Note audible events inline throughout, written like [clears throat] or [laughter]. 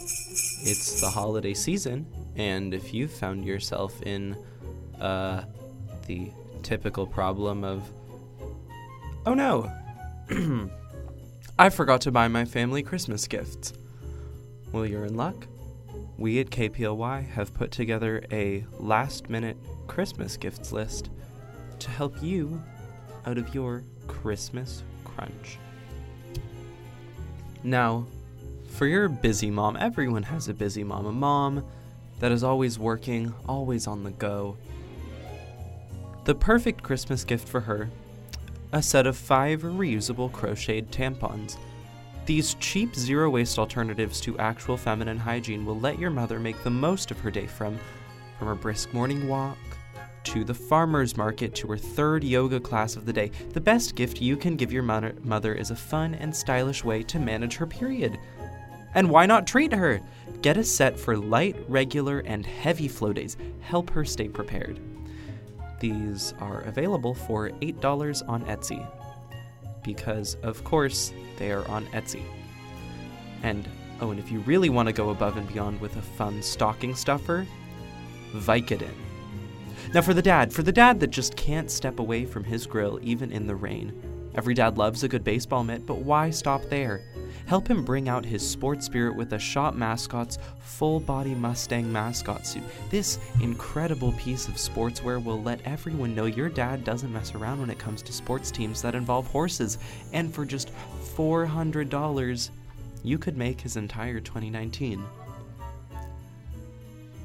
it's the holiday season, and if you've found yourself in uh, the typical problem of, oh no, [clears throat] I forgot to buy my family Christmas gifts. Well, you're in luck. We at KPLY have put together a last minute Christmas gifts list to help you out of your Christmas crunch. Now, for your busy mom, everyone has a busy mom, a mom that is always working, always on the go. The perfect Christmas gift for her a set of five reusable crocheted tampons. These cheap, zero waste alternatives to actual feminine hygiene will let your mother make the most of her day from, from her brisk morning walk to the farmer's market to her third yoga class of the day. The best gift you can give your mother, mother is a fun and stylish way to manage her period. And why not treat her? Get a set for light, regular, and heavy flow days. Help her stay prepared. These are available for $8 on Etsy. Because, of course, they are on Etsy. And, oh, and if you really want to go above and beyond with a fun stocking stuffer, Vicodin. Now, for the dad, for the dad that just can't step away from his grill even in the rain. Every dad loves a good baseball mitt, but why stop there? Help him bring out his sports spirit with a Shop Mascots full body Mustang mascot suit. This incredible piece of sportswear will let everyone know your dad doesn't mess around when it comes to sports teams that involve horses. And for just $400, you could make his entire 2019.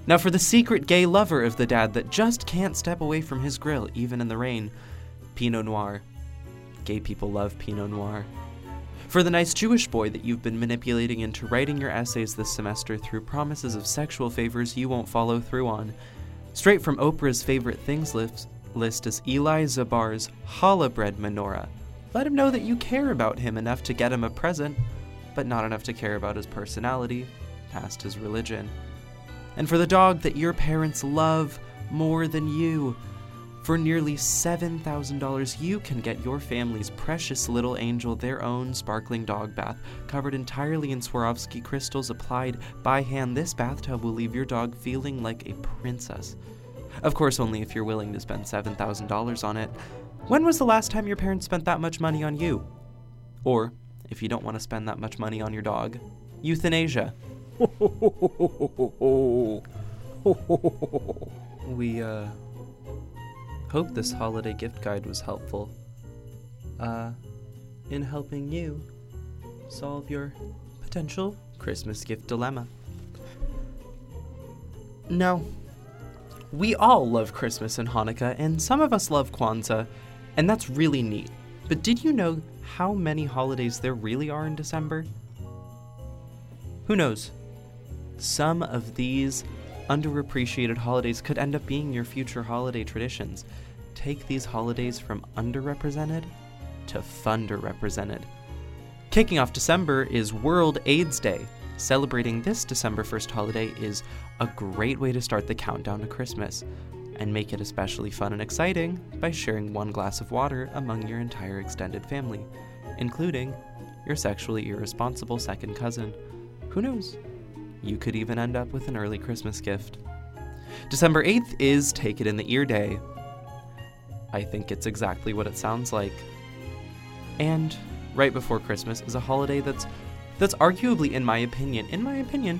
Now, for the secret gay lover of the dad that just can't step away from his grill, even in the rain, Pinot Noir. Gay people love Pinot Noir. For the nice Jewish boy that you've been manipulating into writing your essays this semester through promises of sexual favors you won't follow through on. Straight from Oprah's favorite things list, list is Eli Zabar's challah bread menorah. Let him know that you care about him enough to get him a present, but not enough to care about his personality, past his religion. And for the dog that your parents love more than you, for nearly $7,000, you can get your family's precious little angel their own sparkling dog bath, covered entirely in Swarovski crystals applied by hand. This bathtub will leave your dog feeling like a princess. Of course, only if you're willing to spend $7,000 on it. When was the last time your parents spent that much money on you? Or, if you don't want to spend that much money on your dog, euthanasia. [laughs] we, uh, hope this holiday gift guide was helpful. Uh, in helping you solve your potential Christmas gift dilemma. Now, we all love Christmas and Hanukkah, and some of us love Kwanzaa, and that's really neat. But did you know how many holidays there really are in December? Who knows? Some of these underappreciated holidays could end up being your future holiday traditions. Take these holidays from underrepresented to funderrepresented. Kicking off December is World AIDS Day. Celebrating this December 1st holiday is a great way to start the countdown to Christmas and make it especially fun and exciting by sharing one glass of water among your entire extended family, including your sexually irresponsible second cousin. Who knows? You could even end up with an early Christmas gift. December 8th is Take It in the Ear Day. I think it's exactly what it sounds like. And right before Christmas is a holiday that's that's arguably in my opinion, in my opinion,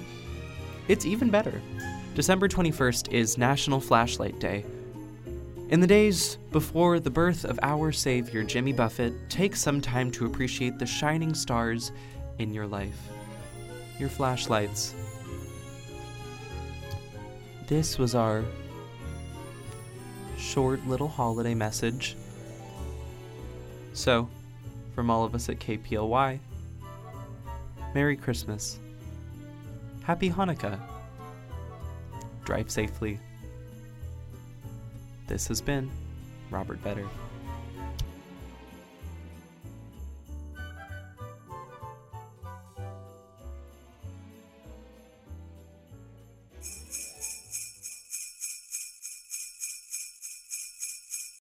it's even better. December 21st is National Flashlight Day. In the days before the birth of our savior Jimmy Buffett, take some time to appreciate the shining stars in your life. Your flashlights. This was our short little holiday message. So, from all of us at KPLY, Merry Christmas. Happy Hanukkah. Drive safely. This has been Robert Vetter.